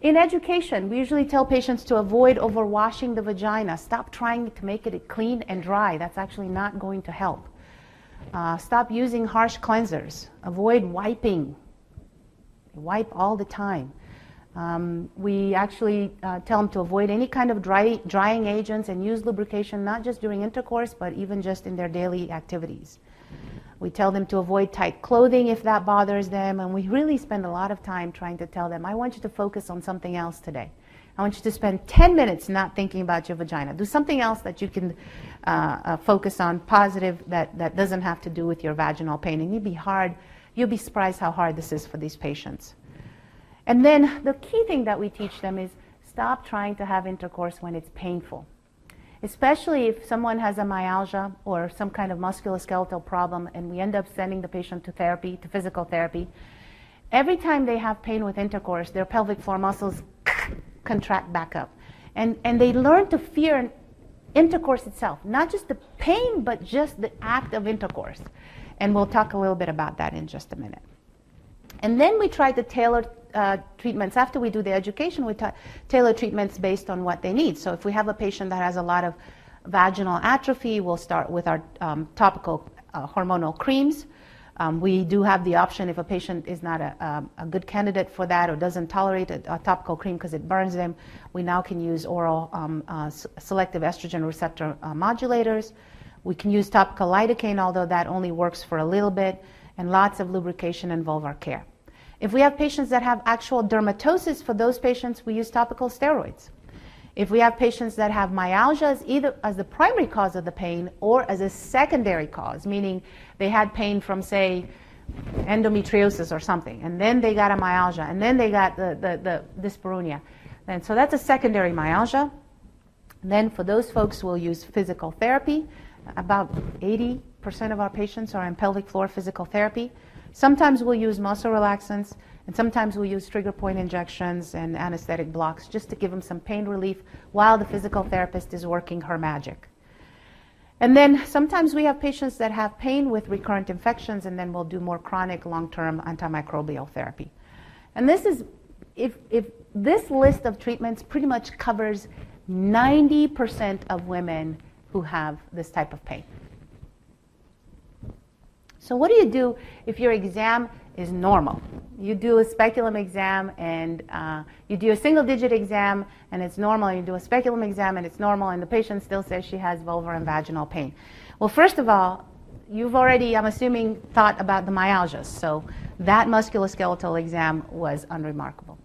in education, we usually tell patients to avoid overwashing the vagina. Stop trying to make it clean and dry. That's actually not going to help. Uh, stop using harsh cleansers. Avoid wiping. Wipe all the time. Um, we actually uh, tell them to avoid any kind of dry, drying agents and use lubrication not just during intercourse, but even just in their daily activities. We tell them to avoid tight clothing if that bothers them, and we really spend a lot of time trying to tell them, I want you to focus on something else today. I want you to spend 10 minutes not thinking about your vagina. Do something else that you can uh, uh, focus on, positive, that, that doesn't have to do with your vaginal pain. And you'd be hard, you'll be surprised how hard this is for these patients. And then the key thing that we teach them is stop trying to have intercourse when it's painful. Especially if someone has a myalgia or some kind of musculoskeletal problem and we end up sending the patient to therapy, to physical therapy. Every time they have pain with intercourse, their pelvic floor muscles contract back up. And, and they learn to fear intercourse itself, not just the pain, but just the act of intercourse. And we'll talk a little bit about that in just a minute. And then we try to tailor uh, treatments after we do the education. We ta- tailor treatments based on what they need. So if we have a patient that has a lot of vaginal atrophy, we'll start with our um, topical uh, hormonal creams. Um, we do have the option if a patient is not a, um, a good candidate for that or doesn't tolerate a, a topical cream because it burns them, we now can use oral um, uh, selective estrogen receptor uh, modulators. We can use topical lidocaine, although that only works for a little bit, and lots of lubrication and vulvar care. If we have patients that have actual dermatosis, for those patients, we use topical steroids. If we have patients that have myalgia as either as the primary cause of the pain or as a secondary cause, meaning they had pain from, say, endometriosis or something, and then they got a myalgia, and then they got the, the, the dyspareunia. And so that's a secondary myalgia. Then for those folks, we'll use physical therapy. About 80% of our patients are in pelvic floor physical therapy. Sometimes we'll use muscle relaxants, and sometimes we'll use trigger point injections and anesthetic blocks just to give them some pain relief while the physical therapist is working her magic. And then sometimes we have patients that have pain with recurrent infections, and then we'll do more chronic long term antimicrobial therapy. And this is, if, if this list of treatments pretty much covers 90% of women who have this type of pain. So what do you do if your exam is normal? You do a speculum exam and uh, you do a single digit exam and it's normal. You do a speculum exam and it's normal and the patient still says she has vulvar and vaginal pain. Well, first of all, you've already, I'm assuming, thought about the myalgias. So that musculoskeletal exam was unremarkable.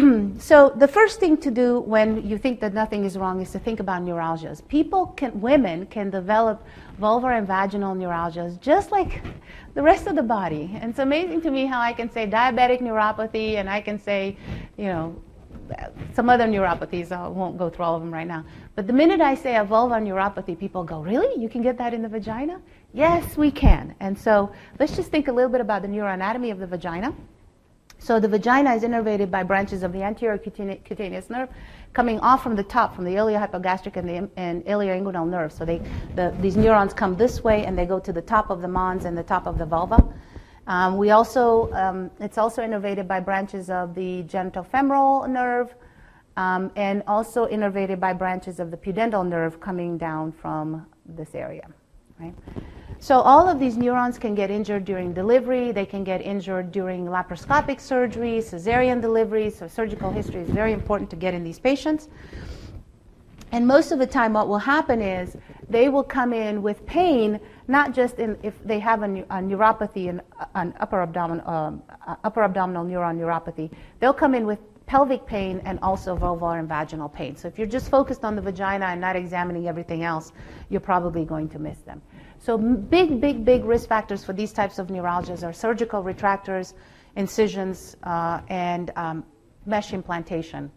so the first thing to do when you think that nothing is wrong is to think about neuralgias. People can, women can develop vulvar and vaginal neuralgias just like the rest of the body. And it's amazing to me how I can say diabetic neuropathy and I can say, you know, some other neuropathies. I won't go through all of them right now. But the minute I say a vulvar neuropathy, people go, really? You can get that in the vagina? Yes, we can. And so let's just think a little bit about the neuroanatomy of the vagina. So the vagina is innervated by branches of the anterior cutaneous nerve coming off from the top, from the iliohypogastric and the and ilioinguinal nerve. So they, the, these neurons come this way and they go to the top of the mons and the top of the vulva. Um, we also, um, it's also innervated by branches of the genitofemoral nerve um, and also innervated by branches of the pudendal nerve coming down from this area. Right? So all of these neurons can get injured during delivery. They can get injured during laparoscopic surgery, cesarean delivery. So surgical history is very important to get in these patients. And most of the time, what will happen is they will come in with pain, not just in, if they have a, a neuropathy, an, an upper, abdominal, um, upper abdominal neuron neuropathy. They'll come in with pelvic pain and also vulvar and vaginal pain. So if you're just focused on the vagina and not examining everything else, you're probably going to miss them. So big, big, big risk factors for these types of neuralgias are surgical retractors, incisions, uh, and um, mesh implantation,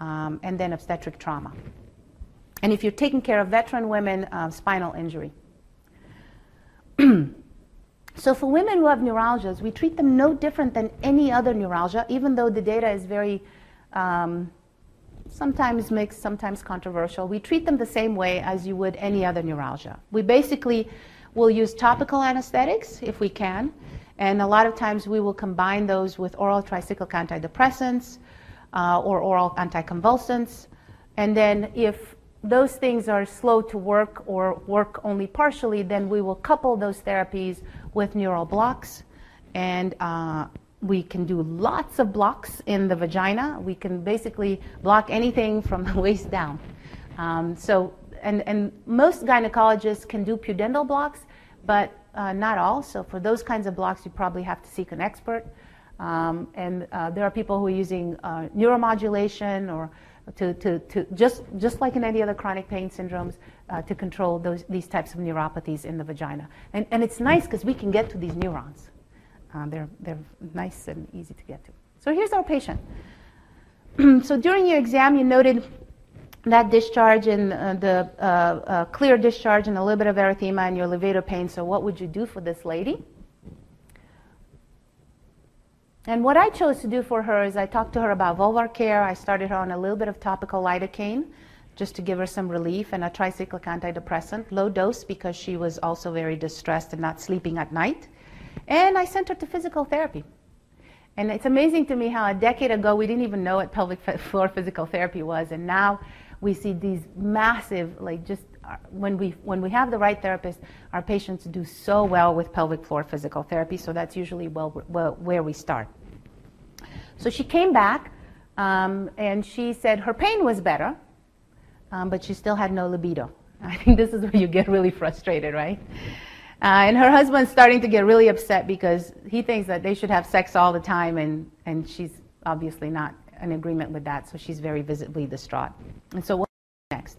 um, and then obstetric trauma. And if you're taking care of veteran women, uh, spinal injury. so for women who have neuralgias, we treat them no different than any other neuralgia, even though the data is very um, sometimes mixed, sometimes controversial. We treat them the same way as you would any other neuralgia. We basically will use topical anesthetics if we can, and a lot of times we will combine those with oral tricyclic antidepressants uh, or oral anticonvulsants. And then if those things are slow to work or work only partially, then we will couple those therapies with neural blocks and uh, we can do lots of blocks in the vagina. We can basically block anything from the waist down. Um, so, and, and most gynecologists can do pudendal blocks, but uh, not all. So, for those kinds of blocks, you probably have to seek an expert. Um, and uh, there are people who are using uh, neuromodulation or to, to, to just, just like in any other chronic pain syndromes, uh, to control those, these types of neuropathies in the vagina. And, and it's nice because we can get to these neurons. Uh, they're, they're nice and easy to get to. So here's our patient. so during your exam, you noted that discharge and uh, the uh, uh, clear discharge and a little bit of erythema and your levator pain. So what would you do for this lady? And what I chose to do for her is I talked to her about vulvar care. I started her on a little bit of topical lidocaine just to give her some relief and a tricyclic antidepressant, low dose because she was also very distressed and not sleeping at night. And I sent her to physical therapy. And it's amazing to me how a decade ago we didn't even know what pelvic floor physical therapy was, and now we see these massive, like just uh, when we when we have the right therapist, our patients do so well with pelvic floor physical therapy. So that's usually well, well where we start. So she came back, um, and she said her pain was better, um, but she still had no libido. I think this is where you get really frustrated, right? Uh, and her husband's starting to get really upset because he thinks that they should have sex all the time, and, and she's obviously not in agreement with that, so she's very visibly distraught. And so, what next?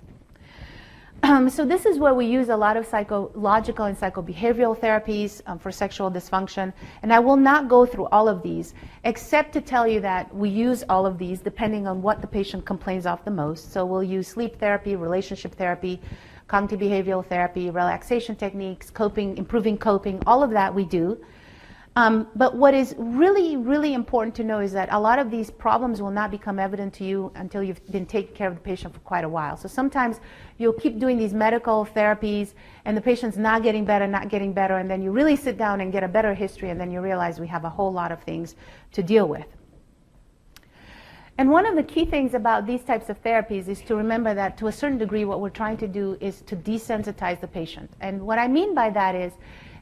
Um, so, this is where we use a lot of psychological and psychobehavioral therapies um, for sexual dysfunction. And I will not go through all of these, except to tell you that we use all of these depending on what the patient complains of the most. So, we'll use sleep therapy, relationship therapy, cognitive behavioral therapy, relaxation techniques, coping, improving coping, all of that we do. Um, but what is really, really important to know is that a lot of these problems will not become evident to you until you've been taking care of the patient for quite a while. So sometimes you'll keep doing these medical therapies and the patient's not getting better, not getting better, and then you really sit down and get a better history and then you realize we have a whole lot of things to deal with. And one of the key things about these types of therapies is to remember that to a certain degree, what we're trying to do is to desensitize the patient. And what I mean by that is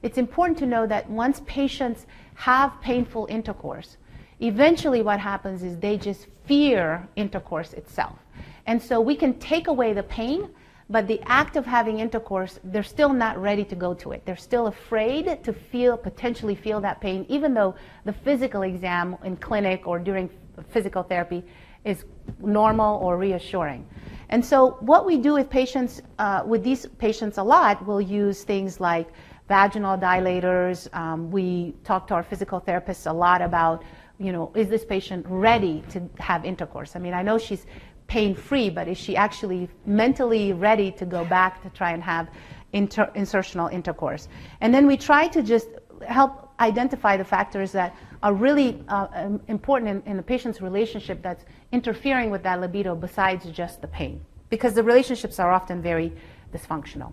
it's important to know that once patients have painful intercourse, eventually what happens is they just fear intercourse itself. And so we can take away the pain, but the act of having intercourse, they're still not ready to go to it. They're still afraid to feel, potentially feel that pain, even though the physical exam in clinic or during physical therapy is normal or reassuring. And so, what we do with patients, uh, with these patients a lot, we'll use things like vaginal dilators. Um, we talk to our physical therapists a lot about, you know, is this patient ready to have intercourse? I mean, I know she's pain free, but is she actually mentally ready to go back to try and have inter- insertional intercourse? And then we try to just help identify the factors that are really uh, important in, in the patient's relationship that's interfering with that libido besides just the pain. Because the relationships are often very dysfunctional.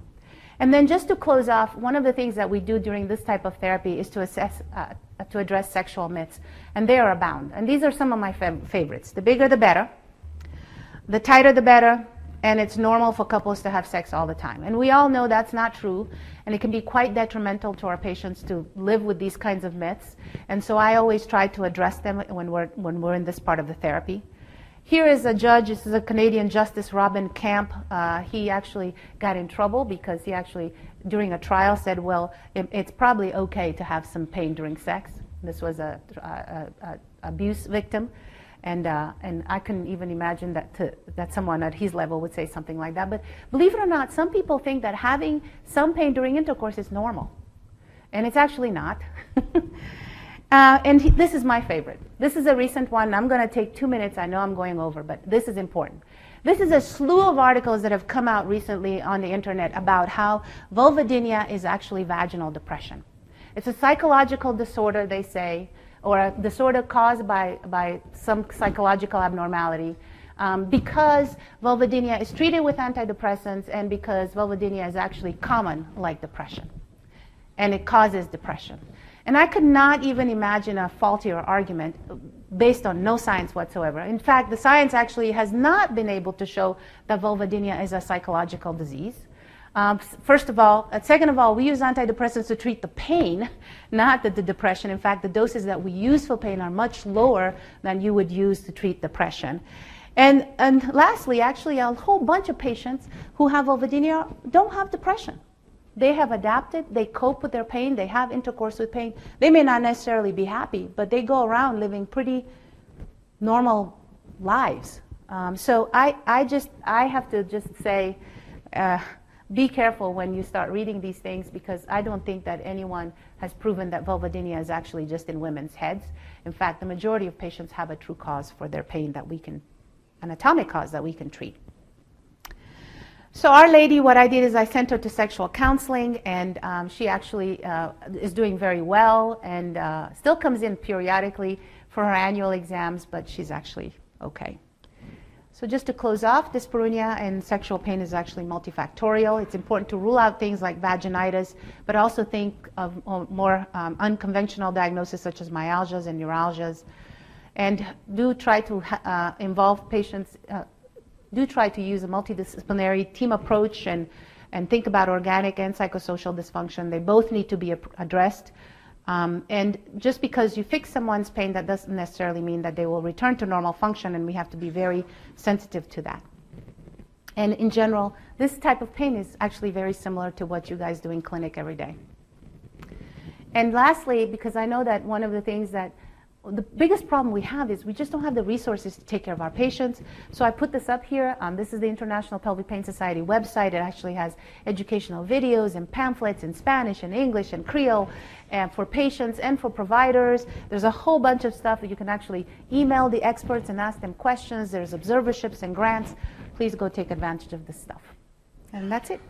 And then just to close off, one of the things that we do during this type of therapy is to assess, uh, to address sexual myths, and they are abound. And these are some of my fav- favorites. The bigger, the better. The tighter, the better. And it's normal for couples to have sex all the time. And we all know that's not true, and it can be quite detrimental to our patients to live with these kinds of myths. And so I always try to address them when we're, when we're in this part of the therapy. Here is a judge, this is a Canadian Justice, Robin Camp. Uh, he actually got in trouble because he actually, during a trial, said, well, it, it's probably okay to have some pain during sex. This was a, a, a abuse victim. And, uh, and I couldn't even imagine that, to, that someone at his level would say something like that. But believe it or not, some people think that having some pain during intercourse is normal. And it's actually not. uh, and he, this is my favorite. This is a recent one. I'm going to take two minutes. I know I'm going over, but this is important. This is a slew of articles that have come out recently on the internet about how vulvodynia is actually vaginal depression. It's a psychological disorder, they say, or a disorder caused by, by some psychological abnormality. Um, because vulvodynia is treated with antidepressants and because vulvodynia is actually common like depression. And it causes depression. And I could not even imagine a faultier argument based on no science whatsoever. In fact, the science actually has not been able to show that vulvodynia is a psychological disease. Um, first of all, uh, second of all, we use antidepressants to treat the pain, not the, the, depression. In fact, the doses that we use for pain are much lower than you would use to treat depression. And, and lastly, actually, a whole bunch of patients who have vulvodynia don't have depression. They have adapted, they cope with their pain, they have intercourse with pain. They may not necessarily be happy, but they go around living pretty normal lives. Um, so I, I just, I have to just say, uh, be careful when you start reading these things because I don't think that anyone has proven that vulvodynia is actually just in women's heads. In fact, the majority of patients have a true cause for their pain that we can, an atomic cause that we can treat. So our lady, what I did is I sent her to sexual counseling, and um, she actually uh, is doing very well and uh, still comes in periodically for her annual exams, but she's actually okay. So just to close off, dyspareunia and sexual pain is actually multifactorial. It's important to rule out things like vaginitis, but also think of more um, unconventional diagnoses such as myalgias and neuralgias. And do try to uh, involve patients, uh, do try to use a multidisciplinary team approach and, and think about organic and psychosocial dysfunction. They both need to be addressed. Um, and just because you fix someone's pain, that doesn't necessarily mean that they will return to normal function, and we have to be very sensitive to that. And in general, this type of pain is actually very similar to what you guys do in clinic every day. And lastly, because I know that one of the things that the biggest problem we have is we just don't have the resources to take care of our patients. So I put this up here. Um, this is the International Pelvic Pain Society website. It actually has educational videos and pamphlets in Spanish and English and Creole and for patients and for providers. There's a whole bunch of stuff that you can actually email the experts and ask them questions. There's observerships and grants. Please go take advantage of this stuff. And that's it.